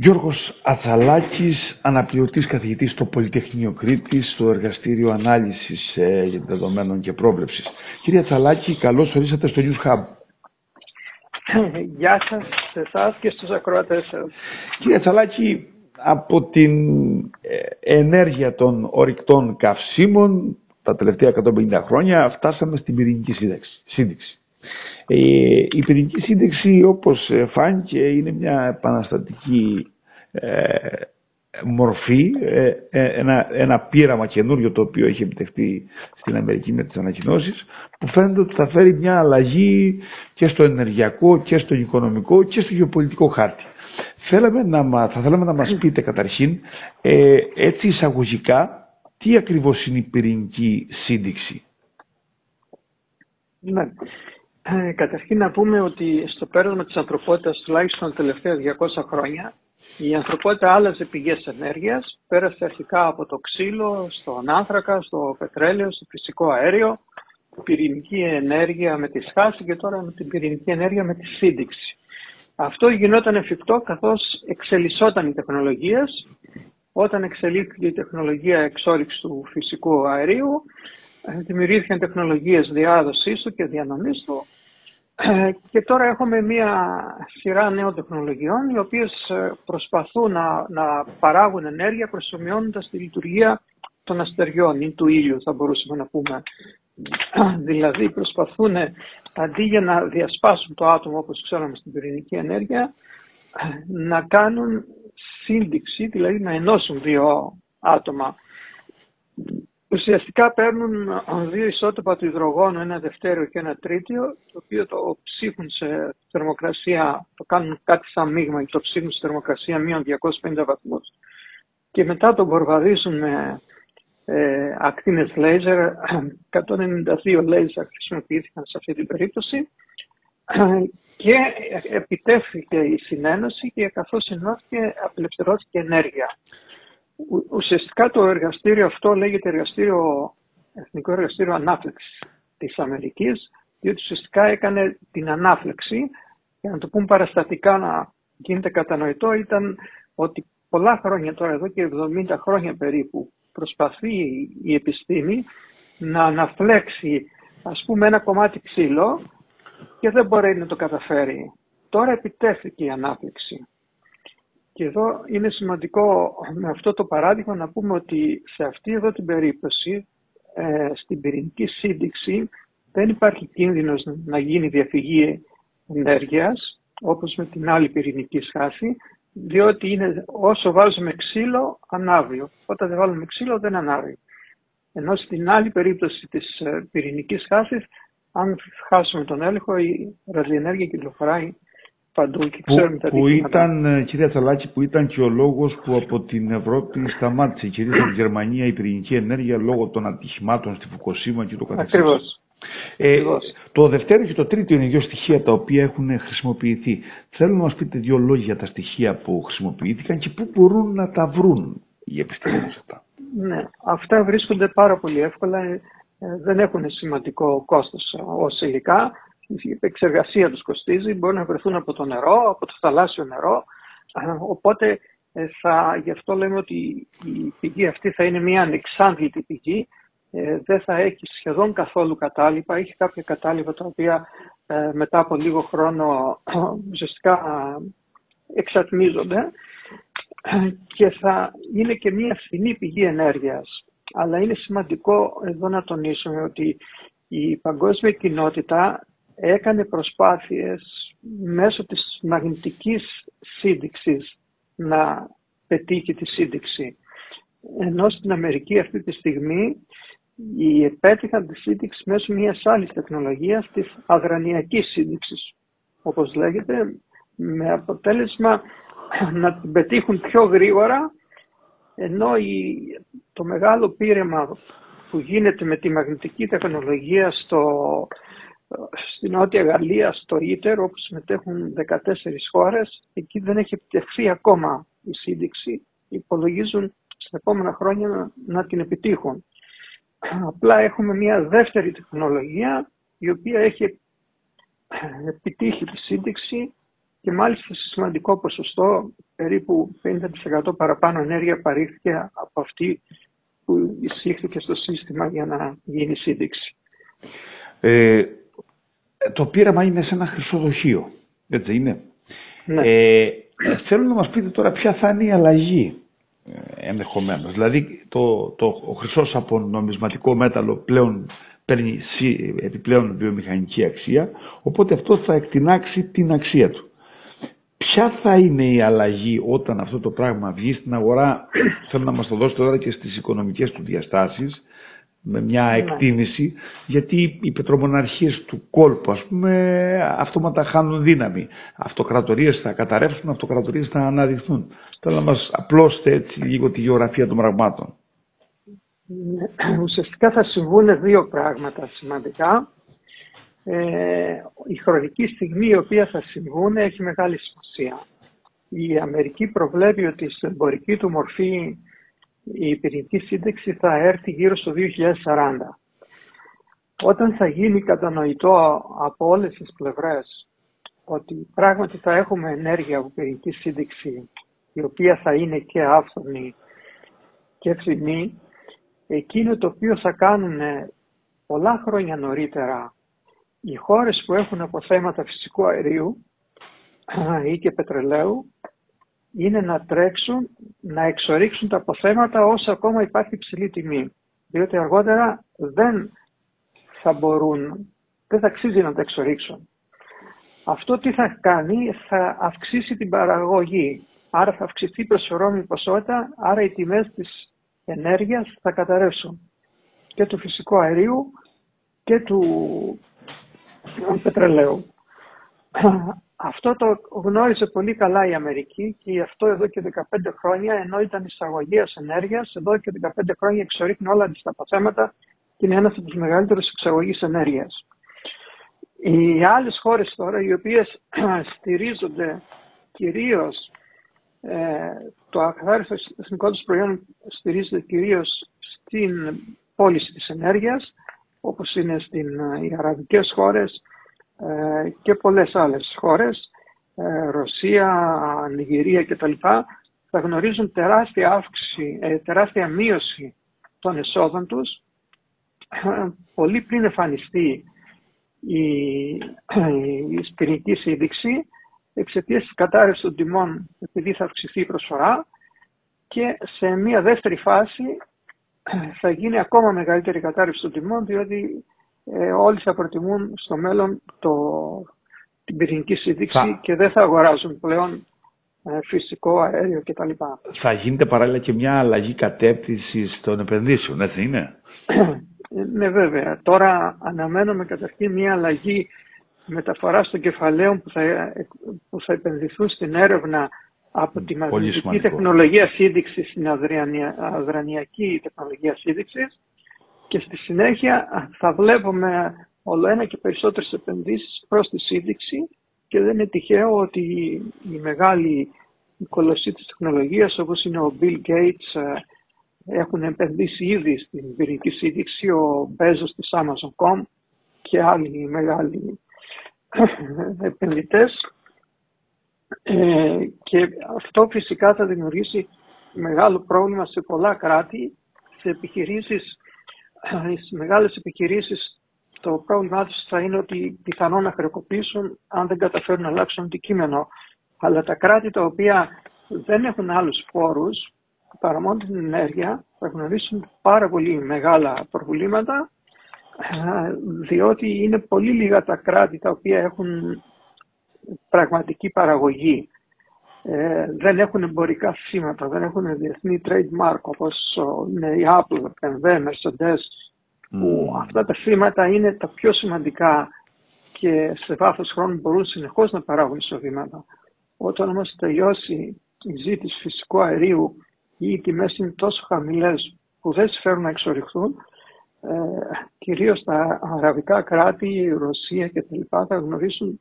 Γιώργος Ατσαλάκης, αναπληρωτής καθηγητής στο Πολυτεχνείο Κρήτης, στο Εργαστήριο Ανάλυσης ε, Δεδομένων και Πρόβλεψης. Κύριε Ατσαλάκη, καλώς ορίσατε στο News Hub. Γεια σας σε εσάς και στους ακροατές σας. Κύριε Ατσαλάκη, από την ε, ενέργεια των ορυκτών καυσίμων τα τελευταία 150 χρόνια φτάσαμε στην πυρηνική σύντηξη. Ε, η πυρηνική σύνδεξη όπως ε, φάνηκε είναι μια επαναστατική μορφή, ένα, ένα πείραμα καινούριο το οποίο έχει επιτευχθεί στην Αμερική με τις ανακοινώσεις που φαίνεται ότι θα φέρει μια αλλαγή και στο ενεργειακό και στο οικονομικό και στο γεωπολιτικό χάρτη. Θέλαμε να, θα θέλαμε να μας πείτε καταρχήν, ε, έτσι εισαγωγικά, τι ακριβώς είναι η πυρηνική σύνδεξη. Ναι. Ε, καταρχήν να πούμε ότι στο πέρασμα της ανθρωπότητας τουλάχιστον τα τελευταία 200 χρόνια η ανθρωπότητα άλλαζε πηγές ενέργειας, πέρασε αρχικά από το ξύλο, στον άνθρακα, στο πετρέλαιο, στο φυσικό αέριο, πυρηνική ενέργεια με τη σχάση και τώρα με την πυρηνική ενέργεια με τη σύνδεξη. Αυτό γινόταν εφικτό καθώς εξελισσόταν η τεχνολογία. Όταν εξελίχθηκε η τεχνολογία εξόριξης του φυσικού αερίου, ε, δημιουργήθηκαν τεχνολογίες διάδοσης του και διανομής του ε, και τώρα έχουμε μία σειρά νέων τεχνολογιών οι οποίες ε, προσπαθούν να, να παράγουν ενέργεια προσωμιώνοντας τη λειτουργία των αστεριών ή του ήλιου θα μπορούσαμε να πούμε. δηλαδή προσπαθούν αντί για να διασπάσουν το άτομο όπως ξέραμε στην πυρηνική ενέργεια να κάνουν σύνδεξη, δηλαδή να ενώσουν δύο άτομα. Ουσιαστικά παίρνουν δύο ισότοπα του υδρογόνου, ένα δευτέριο και ένα τρίτιο, το οποίο το ψύχουν σε θερμοκρασία, το κάνουν κάτι σαν μείγμα και το ψύχουν σε θερμοκρασία μείον 250 βαθμούς και μετά το μπορβαδίζουν με ε, ακτίνες λέιζερ, 192 λέιζερ χρησιμοποιήθηκαν σε αυτή την περίπτωση και επιτεύχθηκε η συνένωση και καθώς συνώθηκε απελευθερώθηκε ενέργεια. Ουσιαστικά το εργαστήριο αυτό λέγεται εργαστήριο, Εθνικό Εργαστήριο Ανάφλεξη της Αμερικής, διότι ουσιαστικά έκανε την ανάφλεξη, για να το πούμε παραστατικά να γίνεται κατανοητό, ήταν ότι πολλά χρόνια τώρα, εδώ και 70 χρόνια περίπου, προσπαθεί η επιστήμη να αναφλέξει ας πούμε ένα κομμάτι ξύλο και δεν μπορεί να το καταφέρει. Τώρα επιτέθηκε η ανάπτυξη. Και εδώ είναι σημαντικό με αυτό το παράδειγμα να πούμε ότι σε αυτή εδώ την περίπτωση, ε, στην πυρηνική σύνδεξη, δεν υπάρχει κίνδυνος να γίνει διαφυγή ενέργειας, όπως με την άλλη πυρηνική σχάση, διότι είναι όσο βάζουμε ξύλο ανάβει. Όταν δεν βάλουμε ξύλο δεν ανάβει. Ενώ στην άλλη περίπτωση της ε, πυρηνικής χάσης, αν χάσουμε τον έλεγχο, η ραδιενέργεια κυκλοφοράει παντού και ξέρουμε τα που ήταν, ε, κυρία Τσαλάκη, που ήταν και ο λόγος που από την Ευρώπη σταμάτησε, κυρίως από τη Γερμανία, η πυρηνική ενέργεια λόγω των ατυχημάτων στη Φουκοσίμα και το καθεξής. Ακριβώς. Ε, το δεύτερο και το τρίτο είναι δύο στοιχεία τα οποία έχουν χρησιμοποιηθεί. Θέλω να μας πείτε δύο λόγια για τα στοιχεία που χρησιμοποιήθηκαν και πού μπορούν να τα βρουν οι επιστήμονες αυτά. Ναι, αυτά βρίσκονται πάρα πολύ εύκολα. Ε, δεν έχουν σημαντικό κόστος ως υλικά. Η εξεργασία τους κοστίζει, μπορεί να βρεθούν από το νερό, από το θαλάσσιο νερό. Οπότε ε, θα, γι' αυτό λέμε ότι η πηγή αυτή θα είναι μια ανεξάντλητη πηγή ε, δεν θα έχει σχεδόν καθόλου κατάλοιπα. Έχει κάποια κατάλοιπα τα οποία ε, μετά από λίγο χρόνο ουσιαστικά εξατμίζονται και θα είναι και μια φθηνή πηγή ενέργειας. Αλλά είναι σημαντικό εδώ να τονίσουμε ότι η παγκόσμια κοινότητα έκανε προσπάθειες μέσω της μαγνητικής σύνδεξης να πετύχει τη σύνδεξη. Ενώ στην Αμερική αυτή τη στιγμή η επέτυχαν τη σύνδεξη μέσω μιας άλλης τεχνολογίας, της αδρανιακής σύνδεξης, όπως λέγεται, με αποτέλεσμα να την πετύχουν πιο γρήγορα, ενώ η, το μεγάλο πείρεμα που γίνεται με τη μαγνητική τεχνολογία στο, στην Νότια Γαλλία, στο Ίτερ, όπου συμμετέχουν 14 χώρες, εκεί δεν έχει επιτευχθεί ακόμα η σύνδεξη. Υπολογίζουν στα επόμενα χρόνια να, να την επιτύχουν. Απλά έχουμε μια δεύτερη τεχνολογία η οποία έχει επιτύχει τη σύνδεξη και και μάλιστα σε σημαντικό ποσοστό, περίπου 50% παραπάνω ενέργεια παρήχθηκε από αυτή που εισήχθηκε στο σύστημα για να γίνει σύνδεξη. Ε, το πείραμα είναι σε ένα χρυσοδοχείο, έτσι είναι. Ναι. Ε, θέλω να μας πείτε τώρα ποια θα είναι η αλλαγή ε, ενδεχομένως. Δηλαδή το, το, ο χρυσός από νομισματικό μέταλλο πλέον παίρνει επιπλέον βιομηχανική αξία, οπότε αυτό θα εκτινάξει την αξία του. Ποια θα είναι η αλλαγή όταν αυτό το πράγμα βγει στην αγορά, θέλω να μας το δώσετε τώρα και στις οικονομικές του διαστάσεις, με μια ναι. εκτίμηση, γιατί οι πετρομοναρχίες του κόλπου, ας πούμε, αυτόματα χάνουν δύναμη. Αυτοκρατορίες θα καταρρεύσουν, αυτοκρατορίες θα αναδειχθούν. Θέλω να μας απλώστε έτσι λίγο τη γεωγραφία των πραγμάτων. Ναι, ουσιαστικά θα συμβούν δύο πράγματα σημαντικά. Ε, η χρονική στιγμή η οποία θα συμβούν έχει μεγάλη σημασία. Η Αμερική προβλέπει ότι στην εμπορική του μορφή η πυρηνική σύνδεξη θα έρθει γύρω στο 2040. Όταν θα γίνει κατανοητό από όλες τις πλευρές ότι πράγματι θα έχουμε ενέργεια από πυρηνική σύνδεξη η οποία θα είναι και άφθονη και φθηνή, εκείνο το οποίο θα κάνουν πολλά χρόνια νωρίτερα οι χώρες που έχουν αποθέματα φυσικού αερίου ή και πετρελαίου είναι να τρέξουν, να εξορίξουν τα αποθέματα όσο ακόμα υπάρχει ψηλή τιμή. Διότι αργότερα δεν θα μπορούν, δεν θα αξίζει να τα εξορίξουν. Αυτό τι θα κάνει, θα αυξήσει την παραγωγή. Άρα θα αυξηθεί η προσωρόμη ποσότητα, άρα οι τιμές της ενέργειας θα καταρρεύσουν. Και του φυσικού αερίου και του πετρελαίου. Αυτό το γνώριζε πολύ καλά η Αμερική και αυτό εδώ και 15 χρόνια, ενώ ήταν εισαγωγέας ενέργειας, εδώ και 15 χρόνια εξορίχνει όλα τα αποθέματα και είναι ένας από τους μεγαλύτερους εξαγωγείς ενέργειας. Οι άλλες χώρες τώρα, οι οποίες στηρίζονται κυρίως, ε, το ακαθάριστο εθνικό τους προϊόν στηρίζεται κυρίως στην πώληση της ενέργειας, όπως είναι στι ε, αραβικές χώρες, ε, και πολλές άλλες χώρες, ε, Ρωσία, Νιγηρία κτλ. θα γνωρίζουν τεράστια αύξηση, ε, τεράστια μείωση των εσόδων τους πολύ πριν εμφανιστεί η, η σπυρική σύνδεξη εξαιτίας της κατάρρευσης των τιμών επειδή θα αυξηθεί η προσφορά και σε μια δεύτερη φάση θα γίνει ακόμα μεγαλύτερη κατάρρευση των τιμών διότι ε, όλοι θα προτιμούν στο μέλλον το, την πυρηνική σύνδεξη και δεν θα αγοράζουν πλέον ε, φυσικό αέριο κτλ. Θα γίνεται παράλληλα και μια αλλαγή κατεύθυνση των επενδύσεων, έτσι είναι; ναι βέβαια. Τώρα αναμένουμε καταρχήν μια αλλαγή μεταφοράς των κεφαλαίων που θα, που θα επενδυθούν στην έρευνα από τη μαγνητική τεχνολογία σύνδεξης στην αδρανιακή τεχνολογία σύνδεξης και στη συνέχεια θα βλέπουμε όλο ένα και περισσότερες επενδύσεις προς τη σύνδεξη και δεν είναι τυχαίο ότι οι μεγάλοι κολοσσοί της τεχνολογίας όπως είναι ο Bill Gates ε, έχουν επενδύσει ήδη στην πυρηνική σύνδεξη, ο Bezos της Amazon.com και άλλοι μεγάλοι επενδυτές. Ε, και αυτό φυσικά θα δημιουργήσει μεγάλο πρόβλημα σε πολλά κράτη, σε επιχειρήσεις οι μεγάλες επιχειρήσεις το πρόβλημά τους θα είναι ότι πιθανόν να χρεοκοπήσουν αν δεν καταφέρουν να αλλάξουν αντικείμενο. Αλλά τα κράτη τα οποία δεν έχουν άλλους φόρους παρά μόνο την ενέργεια θα γνωρίσουν πάρα πολύ μεγάλα προβλήματα διότι είναι πολύ λίγα τα κράτη τα οποία έχουν πραγματική παραγωγή. Ε, δεν έχουν εμπορικά σήματα, δεν έχουν διεθνή trademark όπως είναι η Apple, BMW, Mercedes, που αυτά τα σήματα είναι τα πιο σημαντικά και σε βάθος χρόνου μπορούν συνεχώς να παράγουν εισοδήματα. Όταν όμως τελειώσει η ζήτηση φυσικού αερίου ή οι τιμές είναι τόσο χαμηλές που δεν συμφέρουν να εξοριχθούν, ε, κυρίως τα αραβικά κράτη, η Ρωσία και τα λοιπά θα γνωρίσουν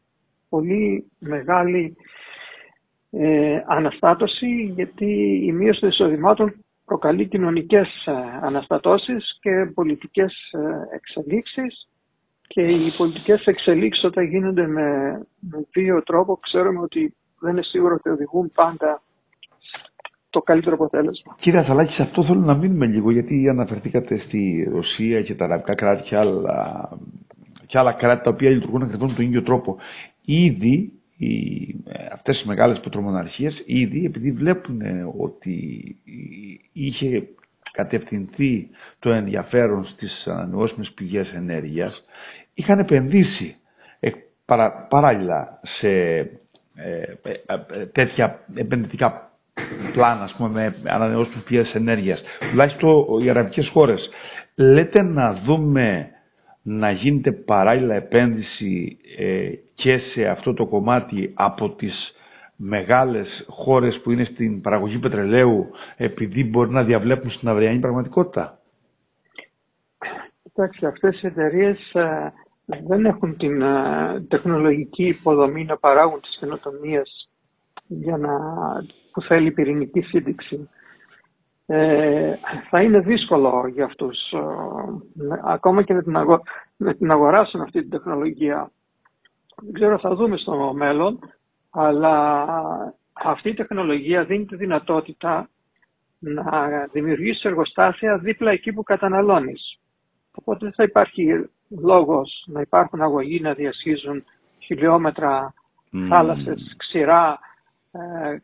πολύ μεγάλη ε, αναστάτωση γιατί η μείωση των εισοδημάτων προκαλεί κοινωνικές ε, αναστατώσεις και πολιτικές ε, εξελίξεις και οι πολιτικές εξελίξεις όταν γίνονται με, με δύο τρόπο ξέρουμε ότι δεν είναι σίγουρο ότι οδηγούν πάντα το καλύτερο αποτέλεσμα. Κύριε Αθαλάκη, σε αυτό θέλω να μείνουμε λίγο, γιατί αναφερθήκατε στη Ρωσία και τα αραβικά κράτη και άλλα, και άλλα κράτη τα οποία λειτουργούν ακριβώ τον ίδιο τρόπο. Ήδη οι, αυτές οι μεγάλες πετρομοναρχίες ήδη επειδή βλέπουν ότι είχε κατευθυνθεί το ενδιαφέρον στις ανανεώσιμες πηγές ενέργειας είχαν επενδύσει παρα, παράλληλα σε ε, ε, ε, τέτοια επενδυτικά πλάνα ας πούμε, με ανανεώσιμες πηγές ενέργειας τουλάχιστον οι αραβικές χώρες. Λέτε να δούμε να γίνεται παράλληλα επένδυση ε, και σε αυτό το κομμάτι από τις μεγάλες χώρες που είναι στην παραγωγή πετρελαίου επειδή μπορεί να διαβλέπουν στην αυριανή πραγματικότητα; Κοιτάξτε, αυτές οι εταιρείες ε, δεν έχουν την ε, τεχνολογική υποδομή να παράγουν τις καινοτομίες για να, που θέλει η πυρηνική σύνδεξη. Ε, θα είναι δύσκολο για αυτούς ακόμα και να την, αγο... την αγοράσουν αυτή την τεχνολογία. Δεν ξέρω, θα δούμε στο μέλλον, αλλά αυτή η τεχνολογία δίνει τη δυνατότητα να δημιουργήσεις εργοστάσια δίπλα εκεί που καταναλώνεις. Οπότε δεν θα υπάρχει λόγος να υπάρχουν αγωγοί να διασχίζουν χιλιόμετρα mm. θάλασσες, ξηρά ε,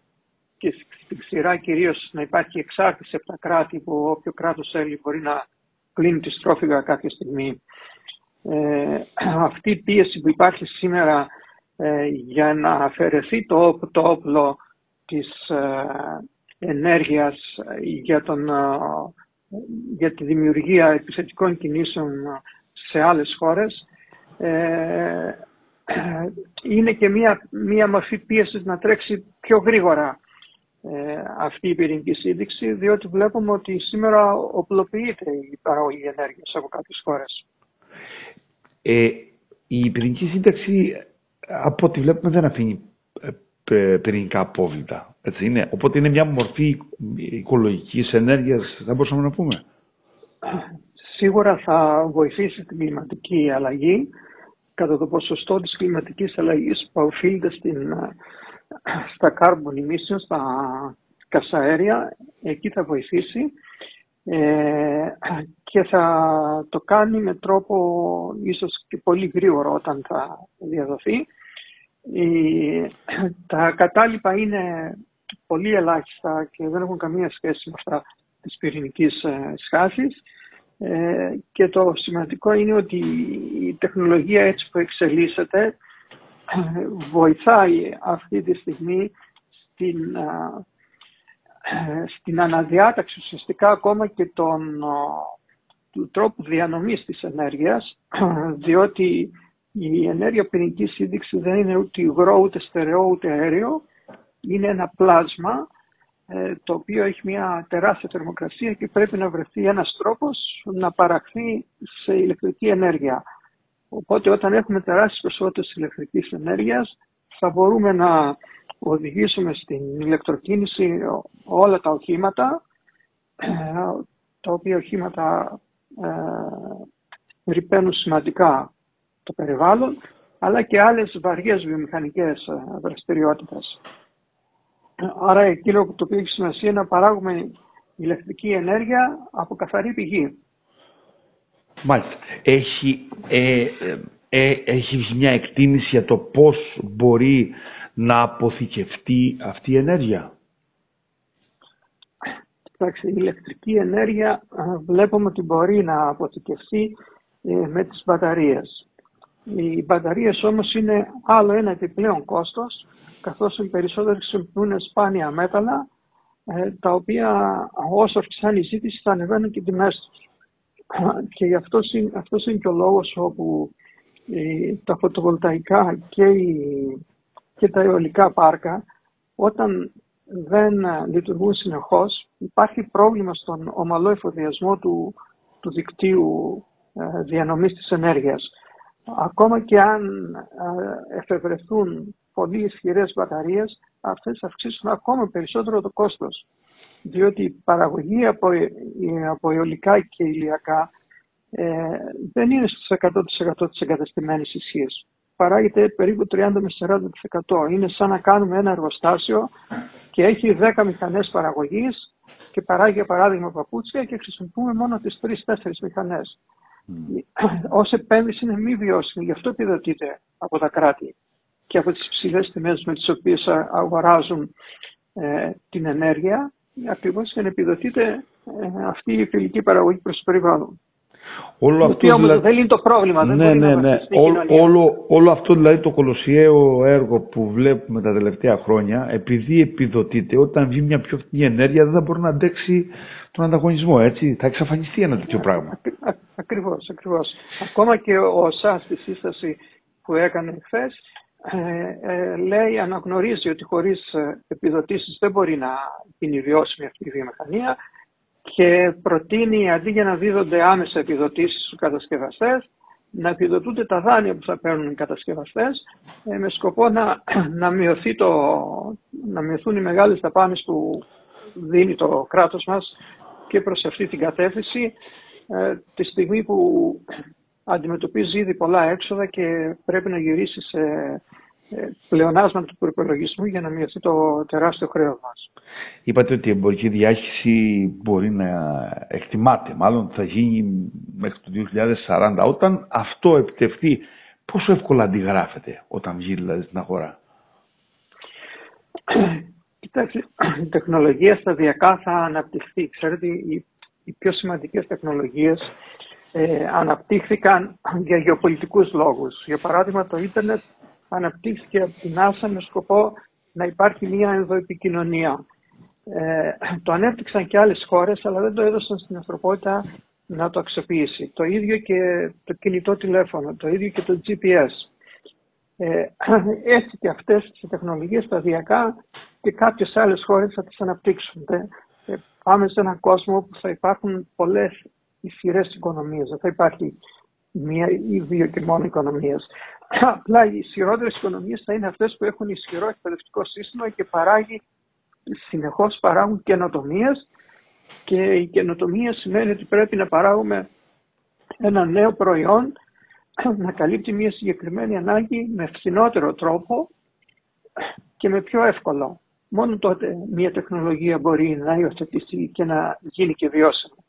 και στην ξηρά κυρίως να υπάρχει εξάρτηση από τα κράτη που όποιο κράτος θέλει μπορεί να κλείνει τη στρόφιγα κάποια στιγμή. Ε, αυτή η πίεση που υπάρχει σήμερα ε, για να αφαιρεθεί το, το όπλο της ε, ενέργειας για, τον, ε, για τη δημιουργία επιθετικών κινήσεων σε άλλες χώρες είναι και μία, μία μορφή πίεσης να τρέξει πιο γρήγορα ε, αυτή η πυρηνική σύνδεξη, διότι βλέπουμε ότι σήμερα οπλοποιείται η παραγωγή ενέργειας από κάποιες χώρες. Ε, η πυρηνική σύνταξη, από ό,τι βλέπουμε, δεν αφήνει ε, πυρηνικά απόβλητα. Έτσι είναι. Οπότε είναι μια μορφή οικολογικής ενέργειας, θα μπορούσαμε να πούμε. Σίγουρα θα βοηθήσει την κλιματική αλλαγή κατά το ποσοστό της κλιματικής αλλαγής που οφείλεται στην στα carbon emissions, στα καυσαέρια, εκεί θα βοηθήσει ε, και θα το κάνει με τρόπο ίσως και πολύ γρήγορο όταν θα διαδοθεί. τα κατάλοιπα είναι πολύ ελάχιστα και δεν έχουν καμία σχέση με αυτά της πυρηνικής ε, σχάσης. Ε, και το σημαντικό είναι ότι η τεχνολογία έτσι που εξελίσσεται βοηθάει αυτή τη στιγμή στην, στην αναδιάταξη ουσιαστικά ακόμα και τον, του τρόπου διανομής της ενέργειας διότι η ενέργεια πυρηνικής σύνδεξης δεν είναι ούτε υγρό, ούτε στερεό, ούτε αέριο. Είναι ένα πλάσμα ε, το οποίο έχει μια τεράστια θερμοκρασία και πρέπει να βρεθεί ένας τρόπος να παραχθεί σε ηλεκτρική ενέργεια. Οπότε όταν έχουμε τεράστιες ποσότητες ηλεκτρικής ενέργειας θα μπορούμε να οδηγήσουμε στην ηλεκτροκίνηση όλα τα οχήματα, τα οποία οχήματα ε, ρηπαίνουν σημαντικά το περιβάλλον, αλλά και άλλες βαριές βιομηχανικές ε, δραστηριότητες. Άρα εκείνο το οποίο έχει σημασία είναι να παράγουμε ηλεκτρική ενέργεια από καθαρή πηγή. Μάλιστα. Έχει, ε, ε, ε, έχεις μια εκτίμηση για το πώς μπορεί να αποθηκευτεί αυτή η ενέργεια; Κοιτάξτε, η ηλεκτρική ενέργεια βλέπουμε ότι μπορεί να αποθηκευτεί με τις μπαταρίες. Οι μπαταρίες όμως είναι άλλο ένα επιπλέον κόστος, καθώς οι περισσότεροι χρησιμοποιούν σπάνια μέταλλα, τα οποία όσο αυξάνει η ζήτηση θα ανεβαίνουν και τιμές τους. Και γι' αυτός αυτός είναι και ο λόγος όπου ε, τα φωτοβολταϊκά και, και τα αιωλικά πάρκα όταν δεν λειτουργούν συνεχώς υπάρχει πρόβλημα στον ομαλό εφοδιασμό του, του δικτύου ε, διανομής της ενέργειας. Ακόμα και αν ε, εφευρεθούν πολύ ισχυρές μπαταρίες, αυτές αυξήσουν ακόμα περισσότερο το κόστος διότι η παραγωγή από, από αιωλικά και ηλιακά ε, δεν είναι στους 100% της εγκαταστημένης ισχύς. Παράγεται περίπου 30 με 40%. Είναι σαν να κάνουμε ένα εργοστάσιο και έχει 10 μηχανές παραγωγής και παράγει για παράδειγμα παπούτσια και χρησιμοποιούμε μόνο τις 3-4 μηχανές. Mm. Ως επένδυση είναι μη βιώσιμη, γι' αυτό επιδοτείται από τα κράτη και από τις ψηλές τιμές με τις οποίες αγοράζουν ε, την ενέργεια, ακριβώς για να επιδοτείται ε, αυτή η φιλική παραγωγή προς το περιβάλλον. Όλο αυτό, δηλαδή... δεν είναι το πρόβλημα. Ναι, δεν ναι, ναι. όλο, όλο αυτό δηλαδή το κολοσιαίο έργο που βλέπουμε τα τελευταία χρόνια, επειδή επιδοτείται, όταν βγει μια πιο φθηνή ενέργεια δεν θα μπορεί να αντέξει τον ανταγωνισμό, έτσι. Θα εξαφανιστεί ένα τέτοιο πράγμα. Ακριβώς, ακριβώς. Ακόμα και ο ΣΑ στη σύσταση που έκανε χθες ε, ε, λέει, αναγνωρίζει ότι χωρίς ε, επιδοτήσεις δεν μπορεί να γίνει βιώσιμη αυτή η βιομηχανία και προτείνει αντί για να δίδονται άμεσα επιδοτήσεις στους κατασκευαστές να επιδοτούνται τα δάνεια που θα παίρνουν οι κατασκευαστές ε, με σκοπό να, να, μειωθεί το, να μειωθούν οι μεγάλες δαπάνες που δίνει το κράτος μας και προς αυτή την κατεύθυνση ε, τη στιγμή που αντιμετωπίζει ήδη πολλά έξοδα και πρέπει να γυρίσει σε ε, πλεονάσματα του προπολογισμού για να μειωθεί το τεράστιο χρέος μας. Είπατε ότι η εμπορική διάχυση μπορεί να εκτιμάται, μάλλον θα γίνει μέχρι το 2040. Όταν αυτό επιτευχθεί, πόσο εύκολα αντιγράφεται όταν βγει δηλαδή στην αγορά; Κοιτάξτε, η τεχνολογία σταδιακά θα αναπτυχθεί. Ξέρετε, οι, οι πιο σημαντικές τεχνολογίες ε, αναπτύχθηκαν για γεωπολιτικούς λόγους. Για παράδειγμα, το ίντερνετ αναπτύχθηκε από την NASA με σκοπό να υπάρχει μια ενδοεπικοινωνία. Ε, το ανέπτυξαν και άλλες χώρες, αλλά δεν το έδωσαν στην ανθρωπότητα να το αξιοποιήσει. Το ίδιο και το κινητό τηλέφωνο, το ίδιο και το GPS. Ε, έτσι και αυτές τις τεχνολογίες σταδιακά και κάποιες άλλες χώρες θα τις αναπτύξουν. Ε, πάμε σε έναν κόσμο που θα υπάρχουν πολλές ισχυρές οικονομίες. Δεν θα υπάρχει μία ή δύο και μόνο οικονομίες. Απλά οι ισχυρότερες οικονομίες θα είναι αυτές που έχουν ισχυρό εκπαιδευτικό σύστημα και παράγει, συνεχώς παράγουν καινοτομίες και η καινοτομία σημαίνει ότι πρέπει να παράγουμε ένα νέο προϊόν να καλύπτει μια συγκεκριμένη ανάγκη με φθηνότερο τρόπο και με πιο εύκολο. Μόνο τότε μια τεχνολογία μπορεί να υιοθετήσει και να γίνει και βιώσιμη.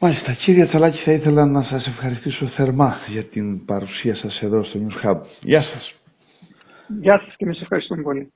Μάλιστα. Κύριε Τσαλάκη, θα ήθελα να σας ευχαριστήσω θερμά για την παρουσία σας εδώ στο News Hub. Γεια σας. Γεια σας και με ευχαριστούμε πολύ.